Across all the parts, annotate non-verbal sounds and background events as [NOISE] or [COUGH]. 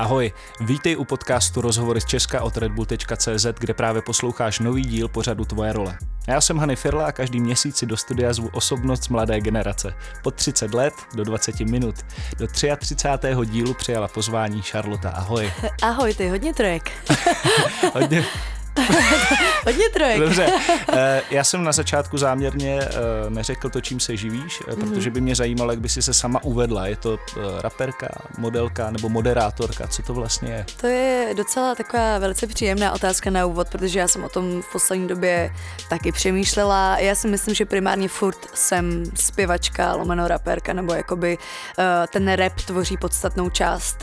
Ahoj, vítej u podcastu Rozhovory z Česka od redbull.cz, kde právě posloucháš nový díl pořadu Tvoje role. Já jsem Hany Firla a každý měsíc si do studia zvu osobnost mladé generace. Po 30 let do 20 minut. Do 33. dílu přijala pozvání Charlotte. Ahoj. Ahoj, ty hodně trojek. [LAUGHS] hodně, [LAUGHS] Hodně trojek. Dobře, [LAUGHS] eh, já jsem na začátku záměrně eh, neřekl to, čím se živíš, mm-hmm. protože by mě zajímalo, jak by si se sama uvedla. Je to raperka, modelka nebo moderátorka? Co to vlastně je? To je docela taková velice příjemná otázka na úvod, protože já jsem o tom v poslední době taky přemýšlela. Já si myslím, že primárně furt jsem zpěvačka, lomeno raperka, nebo jakoby ten rap tvoří podstatnou část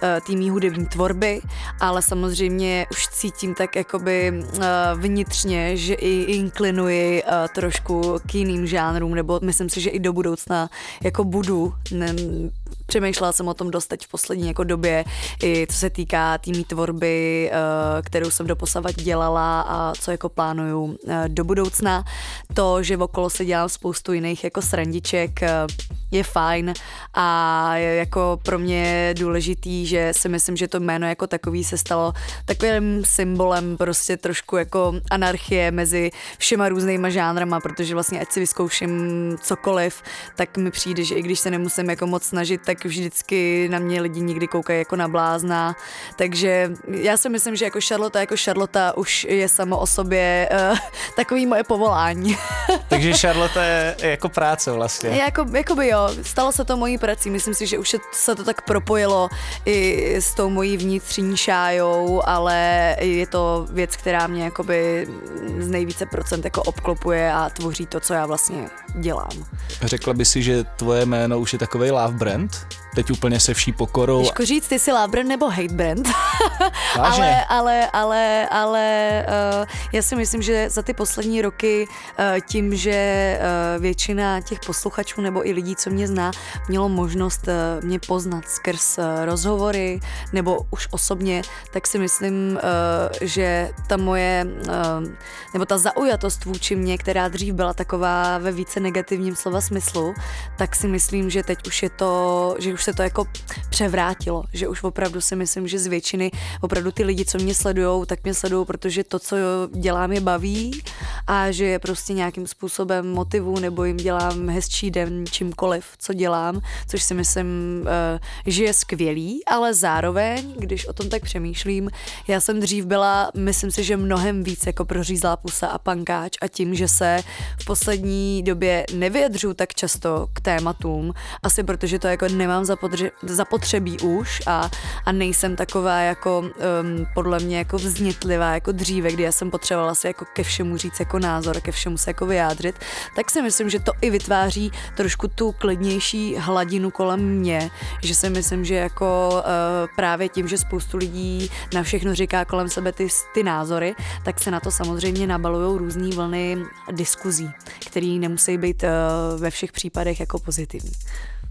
té hudební tvorby, ale samozřejmě už cítím tak jakoby uh, vnitřně, že i inklinuji uh, trošku k jiným žánrům, nebo myslím si, že i do budoucna jako budu. Ne, přemýšlela jsem o tom dost teď v poslední jako době, i co se týká týmí tvorby, uh, kterou jsem doposavat dělala a co jako plánuju do budoucna. To, že okolo se dělám spoustu jiných jako srandiček, je fajn a je jako pro mě důležitý, že si myslím, že to jméno jako takový se stalo takovým symbolem prostě trošku jako anarchie mezi všema různýma žánrama, protože vlastně ať si vyzkouším cokoliv, tak mi přijde, že i když se nemusím jako moc snažit, tak vždycky na mě lidi nikdy koukají jako na blázna. Takže já si myslím, že jako Charlotte jako Charlotte už je samo o sobě uh, takový moje povolání. [LAUGHS] Takže Charlotte je jako práce vlastně. Jako, jako by jo, stalo se to mojí prací. Myslím si, že už se to tak propojilo i s tou mojí vnitřní šájou, ale je to věc, která mě jakoby z nejvíce procent jako obklopuje a tvoří to, co já vlastně dělám. Řekla by si, že tvoje jméno už je takový love brand? teď úplně se vší pokorou. Těžko říct, ty jsi love brand nebo hate brand. [LAUGHS] ale, ale, ale, ale uh, já si myslím, že za ty poslední roky uh, tím, že uh, většina těch posluchačů nebo i lidí, co mě zná, mělo možnost uh, mě poznat skrz uh, rozhovory nebo už osobně, tak si myslím, uh, že ta moje, uh, nebo ta zaujatost vůči mě, která dřív byla taková ve více negativním slova smyslu, tak si myslím, že teď už je to, že už už se to jako převrátilo, že už opravdu si myslím, že z většiny opravdu ty lidi, co mě sledují, tak mě sledují, protože to, co dělám, je baví a že je prostě nějakým způsobem motivu nebo jim dělám hezčí den čímkoliv, co dělám, což si myslím, eh, že je skvělý, ale zároveň, když o tom tak přemýšlím, já jsem dřív byla, myslím si, že mnohem víc jako prořízlá pusa a pankáč a tím, že se v poslední době nevyjadřu tak často k tématům, asi protože to jako nemám zapotřebí už a, a nejsem taková jako um, podle mě jako vznitlivá jako dříve, kdy já jsem potřebovala si jako ke všemu říct jako názor, ke všemu se jako vyjádřit, tak si myslím, že to i vytváří trošku tu klidnější hladinu kolem mě, že si myslím, že jako uh, právě tím, že spoustu lidí na všechno říká kolem sebe ty, ty názory, tak se na to samozřejmě nabalují různé vlny diskuzí, které nemusí být uh, ve všech případech jako pozitivní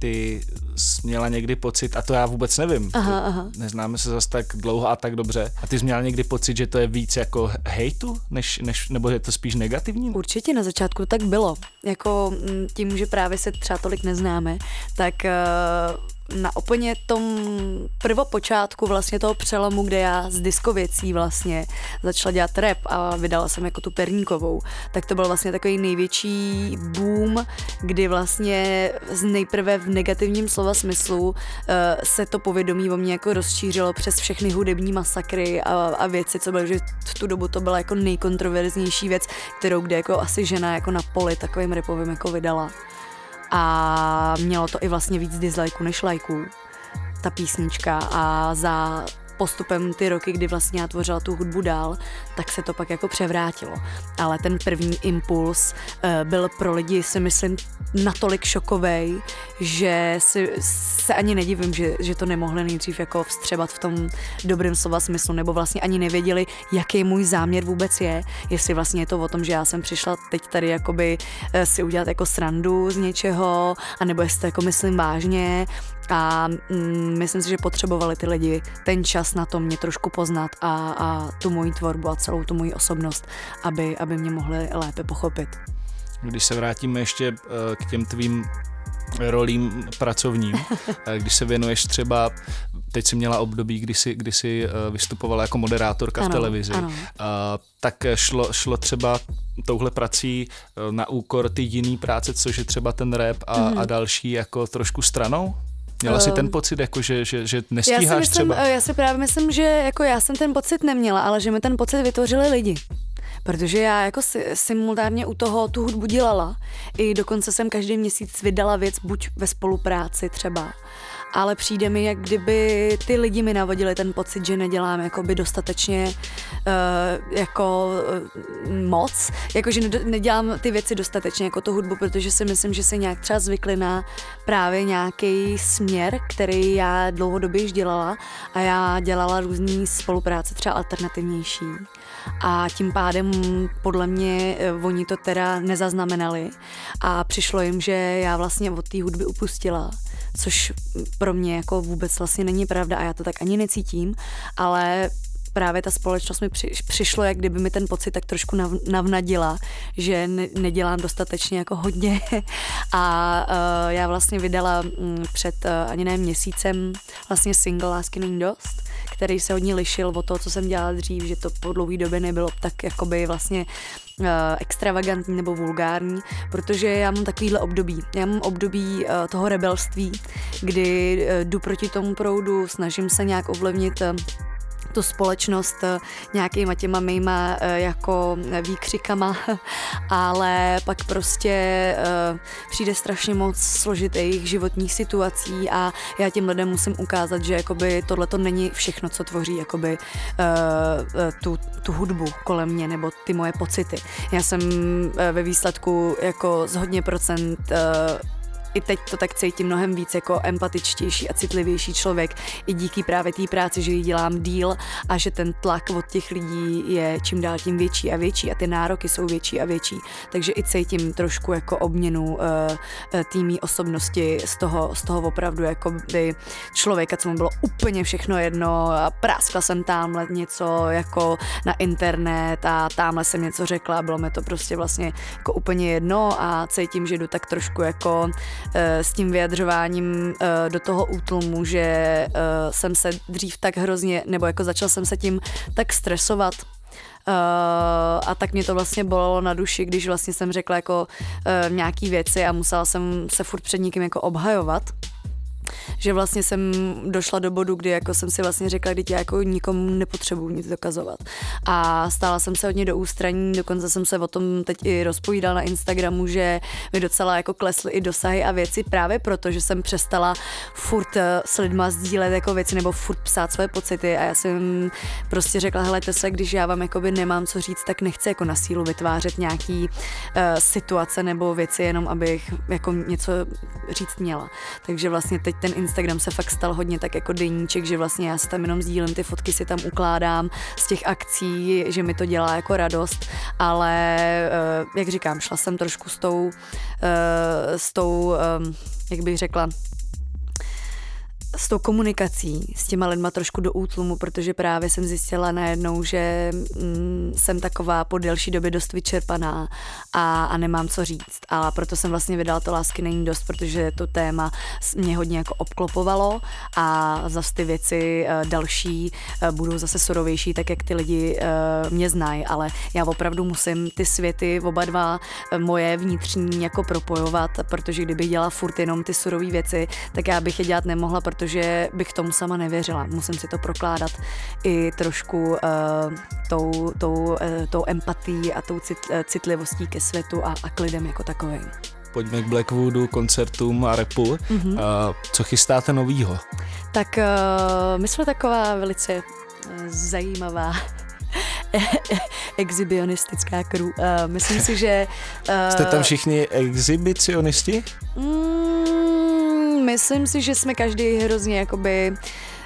ty jsi měla někdy pocit, a to já vůbec nevím, aha, aha. neznáme se zase tak dlouho a tak dobře, a ty jsi měla někdy pocit, že to je víc jako hejtu, než, než, nebo je to spíš negativní? Určitě na začátku tak bylo. Jako mm, tím, že právě se třeba tolik neznáme, tak uh na úplně tom prvopočátku vlastně toho přelomu, kde já z diskověcí vlastně začala dělat rap a vydala jsem jako tu Perníkovou, tak to byl vlastně takový největší boom, kdy vlastně z nejprve v negativním slova smyslu uh, se to povědomí o mě jako rozšířilo přes všechny hudební masakry a, a věci, co bylo, že v tu dobu to byla jako nejkontroverznější věc, kterou kde jako asi žena jako na poli takovým repovým jako vydala a mělo to i vlastně víc dislikeů než lajků ta písnička. A za postupem ty roky, kdy vlastně já tvořila tu hudbu dál, tak se to pak jako převrátilo. Ale ten první impuls uh, byl pro lidi, si myslím, natolik šokovej, že si, se ani nedivím, že, že to nemohli nejdřív jako vstřebat v tom dobrém slova smyslu, nebo vlastně ani nevěděli, jaký můj záměr vůbec je, jestli vlastně je to o tom, že já jsem přišla teď tady jakoby uh, si udělat jako srandu z něčeho, anebo jestli to jako myslím vážně, a mm, myslím si, že potřebovali ty lidi ten čas na to mě trošku poznat a, a tu moji tvorbu a celou tu moji osobnost, aby, aby mě mohli lépe pochopit. Když se vrátíme ještě uh, k těm tvým rolím pracovním. [LAUGHS] Když se věnuješ třeba, teď jsi měla období, kdy jsi, kdy jsi vystupovala jako moderátorka ano, v televizi, ano. tak šlo, šlo třeba touhle prací na úkor ty jiný práce, což je třeba ten rap a, mm. a další jako trošku stranou? Měla jsi ten ehm, pocit, jako že, že, že nestíháš já si myslím, třeba? Já si právě myslím, že jako já jsem ten pocit neměla, ale že mi ten pocit vytvořili lidi. Protože já jako si, simultánně u toho tu hudbu dělala. I dokonce jsem každý měsíc vydala věc buď ve spolupráci třeba, ale přijde mi, jak kdyby ty lidi mi navodili ten pocit, že nedělám jakoby dostatečně uh, jako uh, moc, jakože nedělám ty věci dostatečně jako tu hudbu, protože si myslím, že se nějak třeba zvykli na právě nějaký směr, který já dlouhodobě již dělala. A já dělala různý spolupráce, třeba alternativnější. A tím pádem podle mě eh, oni to teda nezaznamenali. A přišlo jim, že já vlastně od té hudby upustila, což pro mě jako vůbec vlastně není pravda a já to tak ani necítím, ale právě ta společnost mi při, přišlo, jak kdyby mi ten pocit tak trošku nav, navnadila, že ne, nedělám dostatečně jako hodně. [LAUGHS] A uh, já vlastně vydala um, před uh, ani ne měsícem vlastně single Lásky není dost, který se hodně lišil od toho, co jsem dělala dřív, že to po dlouhé době nebylo tak jakoby vlastně uh, extravagantní nebo vulgární, protože já mám takovýhle období. Já mám období uh, toho rebelství, kdy uh, jdu proti tomu proudu, snažím se nějak ovlivnit tu společnost eh, nějakýma těma mýma eh, jako výkřikama, [LAUGHS] ale pak prostě eh, přijde strašně moc složitých životních situací a já těm lidem musím ukázat, že jakoby tohle to není všechno, co tvoří jakoby tu, tu hudbu kolem mě nebo ty moje pocity. Já jsem ve výsledku jako z hodně procent i teď to tak cítím mnohem víc jako empatičtější a citlivější člověk i díky právě té práci, že ji dělám díl a že ten tlak od těch lidí je čím dál tím větší a větší a ty nároky jsou větší a větší. Takže i cítím trošku jako obměnu uh, týmí osobnosti z toho, z toho opravdu jako by člověka, co mu bylo úplně všechno jedno a práskla jsem tamhle něco jako na internet a tamhle jsem něco řekla bylo mi to prostě vlastně jako úplně jedno a cítím, že jdu tak trošku jako Eh, s tím vyjadřováním eh, do toho útlumu, že eh, jsem se dřív tak hrozně, nebo jako začal jsem se tím tak stresovat, Uh, a tak mě to vlastně bolelo na duši, když vlastně jsem řekla jako uh, nějaký věci a musela jsem se furt před někým jako obhajovat že vlastně jsem došla do bodu, kdy jako jsem si vlastně řekla, že já jako nikomu nepotřebuji nic dokazovat. A stála jsem se hodně do ústraní, dokonce jsem se o tom teď i rozpovídala na Instagramu, že mi docela jako klesly i dosahy a věci právě proto, že jsem přestala furt eh, s lidma sdílet jako věci nebo furt psát svoje pocity a já jsem prostě řekla, helejte se, když já vám jakoby nemám co říct, tak nechci jako na sílu vytvářet nějaký uh, situace nebo věci jenom, abych jako něco říct měla. Takže vlastně teď ten Instagram se fakt stal hodně tak jako deníček, že vlastně já si tam jenom sdílím ty fotky, si tam ukládám z těch akcí, že mi to dělá jako radost, ale eh, jak říkám, šla jsem trošku s tou, eh, s tou eh, jak bych řekla, s tou komunikací s těma lidma trošku do útlumu, protože právě jsem zjistila najednou, že mm, jsem taková po delší době dost vyčerpaná a, a nemám co říct. A proto jsem vlastně vydala to Lásky není dost, protože to téma mě hodně jako obklopovalo a zase ty věci uh, další uh, budou zase surovější, tak jak ty lidi uh, mě znají, ale já opravdu musím ty světy oba dva moje vnitřní jako propojovat, protože kdybych dělala furt jenom ty surové věci, tak já bych je dělat nemohla, protože protože bych tomu sama nevěřila. Musím si to prokládat i trošku uh, tou, tou, uh, tou empatí a tou cit, uh, citlivostí ke světu a, a k lidem jako takovým. Pojďme k Blackwoodu, koncertům a repu. Mm-hmm. Uh, co chystáte novýho? Tak uh, my jsme taková velice uh, zajímavá [LAUGHS] exhibionistická crew. Uh, myslím si, že... Uh, [LAUGHS] Jste tam všichni exhibicionisti? Mm, myslím si, že jsme každý hrozně jakoby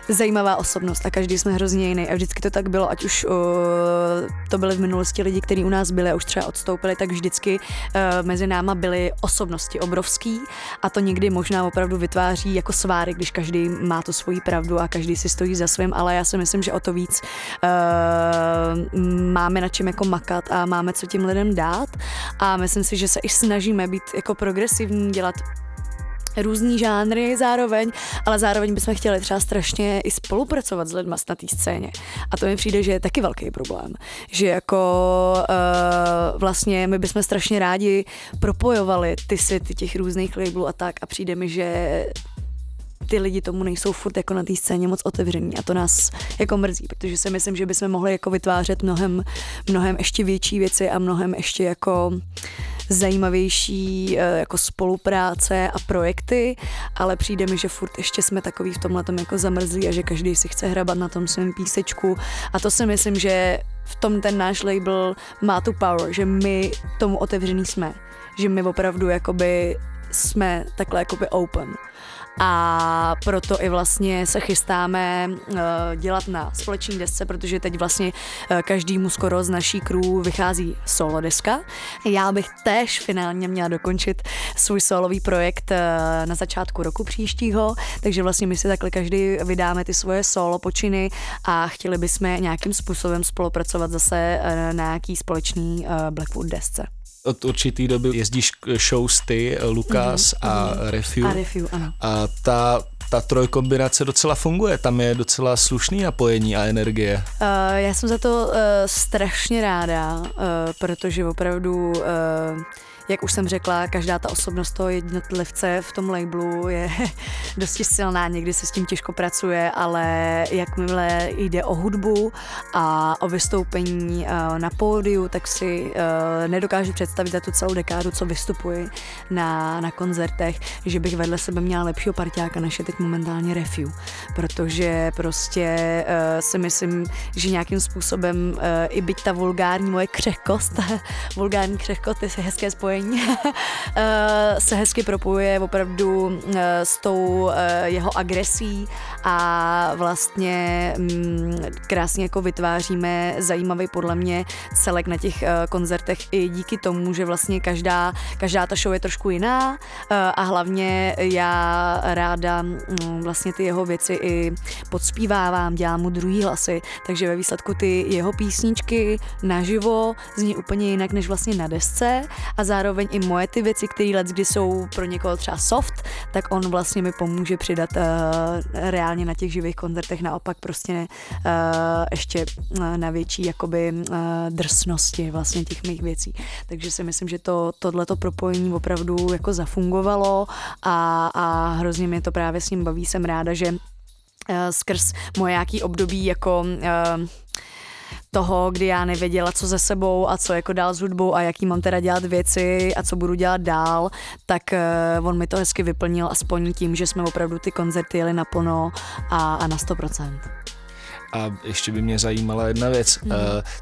zajímavá osobnost a každý jsme hrozně jiný. A vždycky to tak bylo, ať už uh, to byly v minulosti lidi, kteří u nás byli a už třeba odstoupili, tak vždycky uh, mezi náma byly osobnosti obrovský a to někdy možná opravdu vytváří jako sváry, když každý má tu svoji pravdu a každý si stojí za svým, ale já si myslím, že o to víc uh, máme na čem jako makat a máme co tím lidem dát a myslím si, že se i snažíme být jako progresivní, dělat různý žánry zároveň, ale zároveň bychom chtěli třeba strašně i spolupracovat s lidmi na té scéně. A to mi přijde, že je taky velký problém. Že jako uh, vlastně my bychom strašně rádi propojovali ty světy těch různých labelů a tak a přijde mi, že ty lidi tomu nejsou furt jako na té scéně moc otevření a to nás jako mrzí, protože si myslím, že bychom mohli jako vytvářet mnohem, mnohem ještě větší věci a mnohem ještě jako zajímavější eh, jako spolupráce a projekty, ale přijde mi, že furt ještě jsme takový v tomhle jako zamrzlí a že každý si chce hrabat na tom svém písečku. A to si myslím, že v tom ten náš label má tu power, že my tomu otevřený jsme, že my opravdu jakoby jsme takhle jakoby open a proto i vlastně se chystáme uh, dělat na společné desce, protože teď vlastně uh, každému skoro z naší crew vychází solo deska. Já bych též finálně měla dokončit svůj solový projekt uh, na začátku roku příštího, takže vlastně my si takhle každý vydáme ty svoje solo počiny a chtěli bychom nějakým způsobem spolupracovat zase na nějaký společný Blackwood desce od určitý doby jezdíš shows ty, Lukas mm-hmm, a mm-hmm. Refiu. A Refiu, ano. A ta ta trojkombinace docela funguje, tam je docela slušný napojení a energie. Uh, já jsem za to uh, strašně ráda, uh, protože opravdu uh, jak už jsem řekla, každá ta osobnost toho jednotlivce v tom labelu je [LAUGHS] dosti silná, někdy se s tím těžko pracuje, ale jakmile jde o hudbu a o vystoupení eh, na pódiu, tak si eh, nedokážu představit za tu celou dekádu, co vystupuji na, na koncertech, že bych vedle sebe měla lepšího parťáka, než je teď momentálně Refiu, protože prostě eh, si myslím, že nějakým způsobem i byť ta vulgární moje křehkost, [LAUGHS] vulgární křehkost je hezké spojení spojení [LAUGHS] eh, se hezky propojuje opravdu eh, s tou eh, jeho agresí a vlastně mm, krásně jako vytváříme zajímavý podle mě celek na těch koncertech i díky tomu, že vlastně každá, každá ta show je trošku jiná a hlavně já ráda mm, vlastně ty jeho věci i podspívávám, dělám mu druhý hlasy, takže ve výsledku ty jeho písničky naživo zní úplně jinak než vlastně na desce a zároveň zároveň i moje ty věci, které let, kdy jsou pro někoho třeba soft, tak on vlastně mi pomůže přidat uh, reálně na těch živých koncertech naopak prostě ne, uh, ještě uh, na větší jakoby uh, drsnosti vlastně těch mých věcí. Takže si myslím, že to, tohleto propojení opravdu jako zafungovalo a, a hrozně mě to právě s ním baví. Jsem ráda, že uh, skrz moje jaký období jako uh, toho, kdy já nevěděla, co ze sebou a co jako dál s hudbou a jaký mám teda dělat věci a co budu dělat dál, tak uh, on mi to hezky vyplnil aspoň tím, že jsme opravdu ty koncerty jeli naplno a, a na 100%. A ještě by mě zajímala jedna věc. Mm.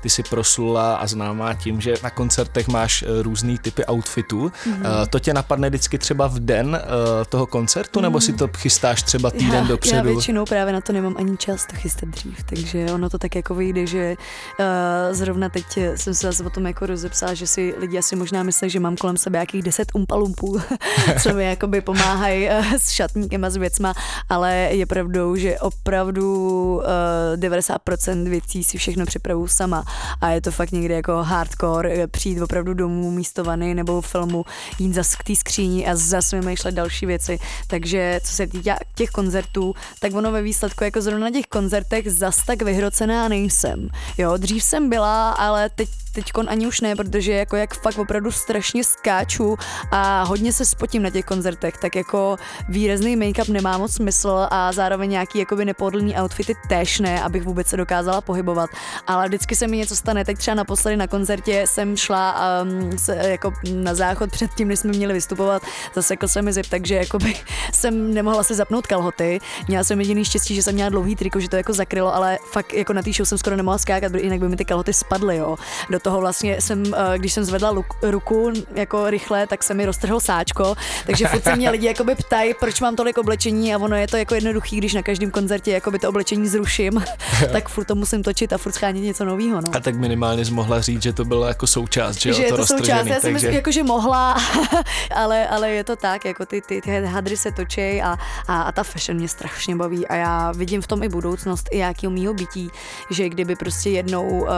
Ty jsi proslula a známá tím, že na koncertech máš eh, různý typy outfitů. Mm. To tě napadne vždycky třeba v den toho koncertu, mm. nebo si to chystáš třeba týden já, dopředu? Já většinou právě na to nemám ani čas to chystat dřív, takže ono to tak jako vyjde, že uh, zrovna teď jsem se zase o tom jako rozepsala, že si lidi asi možná myslí, že mám kolem sebe jakých deset umpalumpů, [LAUGHS] co mi jakoby pomáhají s šatníkem a s věcma, ale je pravdou, že opravdu uh, 90% věcí si všechno připravu sama a je to fakt někdy jako hardcore eh, přijít opravdu domů místo vany nebo filmu, jít zase k té skříni a zase vymýšlet další věci. Takže co se týká těch koncertů, tak ono ve výsledku jako zrovna na těch koncertech zas tak vyhrocená nejsem. Jo, dřív jsem byla, ale teď teď ani už ne, protože jako jak fakt opravdu strašně skáču a hodně se spotím na těch koncertech, tak jako výrazný make-up nemá moc smysl a zároveň nějaký jakoby nepohodlný outfity též ne, abych vůbec se dokázala pohybovat. Ale vždycky se mi něco stane. Teď třeba naposledy na koncertě jsem šla um, se, jako na záchod před tím, než jsme měli vystupovat, zasekl se mi zip, takže jakoby [LAUGHS] jsem nemohla si zapnout kalhoty. Měla jsem jediný štěstí, že jsem měla dlouhý triko, že to jako zakrylo, ale fakt jako na té show jsem skoro nemohla skákat, protože jinak by mi ty kalhoty spadly, jo. Do toho vlastně jsem, eh, když jsem zvedla ruku jako rychle, tak se mi roztrhl sáčko, takže furt se mě lidi jakoby ptají, proč mám tolik oblečení a ono je to jako jednoduchý, když na každém koncertě jakoby to oblečení zruším tak furt to musím točit a furt schánit něco nového. No. A tak minimálně jsi mohla říct, že to bylo jako součást, že, že jo, to, to součást, já si takže... myslím, jako, že mohla, [LAUGHS] ale, ale je to tak, jako ty, ty, ty hadry se točí a, a, a, ta fashion mě strašně baví a já vidím v tom i budoucnost i jakýho mýho bytí, že kdyby prostě jednou, uh,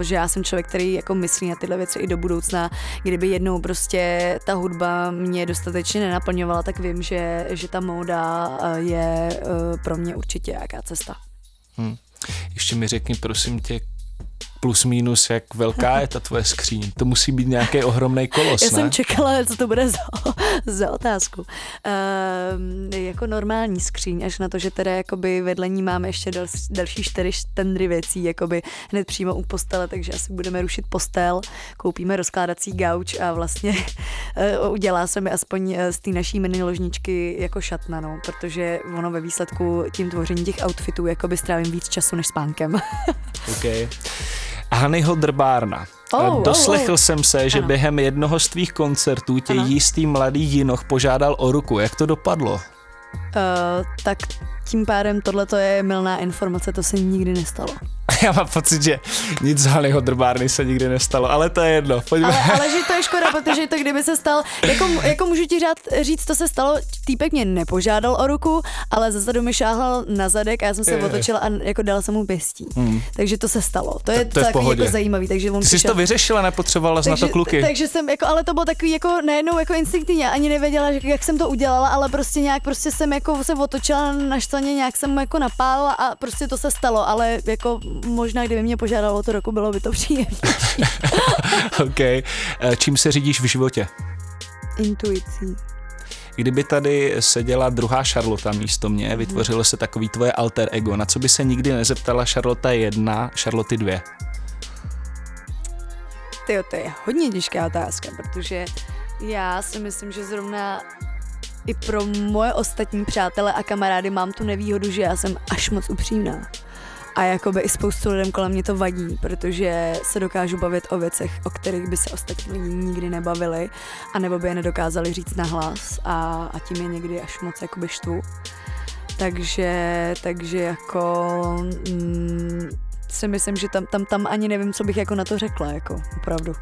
že já jsem člověk, který jako myslí na tyhle věci i do budoucna, kdyby jednou prostě ta hudba mě dostatečně nenaplňovala, tak vím, že, že ta móda uh, je uh, pro mě určitě jaká cesta. Hmm. Ještě mi řekni, prosím tě, plus minus, jak velká je ta tvoje skříň. To musí být nějaký ohromný kolos, Já ne? jsem čekala, co to bude za, [LAUGHS] za otázku. Uh, jako normální skříň, až na to, že teda jakoby vedle ní máme ještě dal, další čtyři tendry věcí, jakoby hned přímo u postele, takže asi budeme rušit postel, koupíme rozkládací gauč a vlastně uh, [LAUGHS] udělá se mi aspoň eh, z té naší mini ložničky jako šatna, no, protože ono ve výsledku tím tvoření těch outfitů jakoby strávím víc času než spánkem. [LAUGHS] okay. Hanyho Drbárna. Oh, Doslechl oh, oh. jsem se, že ano. během jednoho z tvých koncertů tě ano. jistý mladý jinoch požádal o ruku. Jak to dopadlo? Uh, tak tím pádem tohle je milná informace, to se nikdy nestalo. [LAUGHS] Já mám pocit, že nic z Hanyho drbárny se nikdy nestalo, ale to je jedno. Pojďme. Ale, ale [LAUGHS] že to je škoda, protože to kdyby se stalo, jako, jako můžu ti řád, říct, to se stalo, týpek mě nepožádal o ruku, ale zezadu mi šáhal na zadek a já jsem se je, otočila a jako dala jsem mu pěstí. Hmm. Takže to se stalo. To je, to je takový jako zajímavý. Takže on Ty jsi to vyřešila, nepotřebovala takže, na to kluky. Takže jsem, jako, ale to bylo takový jako najednou jako instinktivně, ani nevěděla, jak jsem to udělala, ale prostě nějak prostě jsem jako se otočila na štvaně, nějak jsem jako napálila a prostě to se stalo, ale jako možná kdyby mě požádalo o to roku, bylo by to příjemné. [LAUGHS] OK. Eh, čím se řídíš v životě? Intuicí. Kdyby tady seděla druhá Charlotte místo mě, vytvořilo se takový tvoje alter ego, na co by se nikdy nezeptala Charlotte 1, Charlotte 2? Tyjo, to je hodně těžká otázka, protože já si myslím, že zrovna i pro moje ostatní přátele a kamarády mám tu nevýhodu, že já jsem až moc upřímná. A jakoby i spoustu lidem kolem mě to vadí, protože se dokážu bavit o věcech, o kterých by se ostatní lidi nikdy nebavili, a nebo by je nedokázali říct nahlas a, a tím je někdy až moc jakoby štvu. Takže, takže jako mm, si myslím, že tam, tam, tam ani nevím, co bych jako na to řekla, jako opravdu.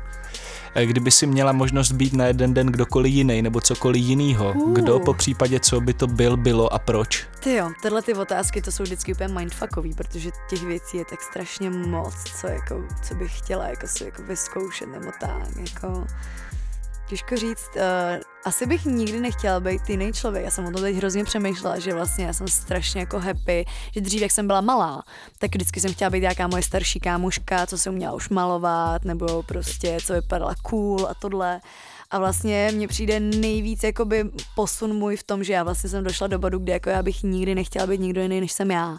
Eh, kdyby si měla možnost být na jeden den kdokoliv jiný nebo cokoliv jinýho, uh. kdo po případě co by to byl, bylo a proč? Ty jo, tyhle ty otázky to jsou vždycky úplně mindfuckový, protože těch věcí je tak strašně moc, co, jako, co bych chtěla jako si jako vyzkoušet nebo tak, jako těžko říct. Uh, asi bych nikdy nechtěla být jiný člověk. Já jsem o tom teď hrozně přemýšlela, že vlastně já jsem strašně jako happy, že dřív, jak jsem byla malá, tak vždycky jsem chtěla být nějaká moje starší kámoška, co se uměla už malovat, nebo prostě co vypadala cool a tohle. A vlastně mně přijde nejvíc jakoby posun můj v tom, že já vlastně jsem došla do bodu, kde jako já bych nikdy nechtěla být nikdo jiný, než jsem já.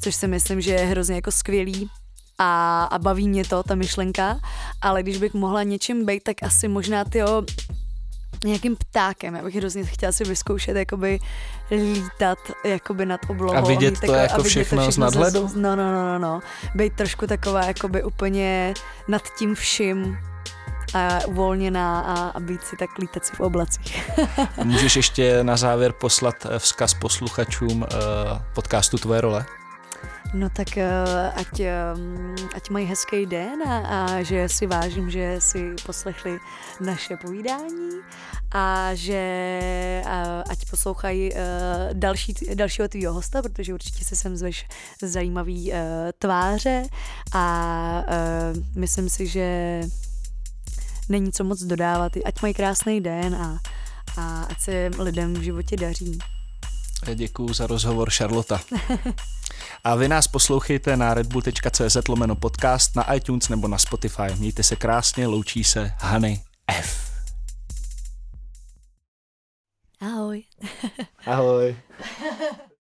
Což si myslím, že je hrozně jako skvělý a, a baví mě to, ta myšlenka, ale když bych mohla něčím být, tak asi možná tyjo, nějakým ptákem. Já bych hrozně chtěla si vyzkoušet jakoby lítat jakoby nad oblohou. A vidět to jako, jako všechno, všechno z nadhledu? Z, no, no, no, no, no. Být trošku taková jakoby úplně nad tím vším a uvolněná a, a být si tak lítat si v oblacích. Můžeš ještě na závěr poslat eh, vzkaz posluchačům uh, podcastu Tvoje role? No tak eh, ať, ať mají hezký den a, a že si vážím, že si poslechli naše povídání a že a, ať poslouchají uh, další, dalšího tvýho hosta, protože určitě se sem zveš zajímavý uh, tváře a uh, myslím si, že není co moc dodávat. Ať mají krásný den a, a ať se lidem v životě daří. Děkuji za rozhovor, Charlotte. [LAUGHS] A vy nás poslouchejte na redbull.cz lomeno podcast, na iTunes nebo na Spotify. Mějte se krásně, loučí se Hany F. Ahoj. Ahoj. [LAUGHS]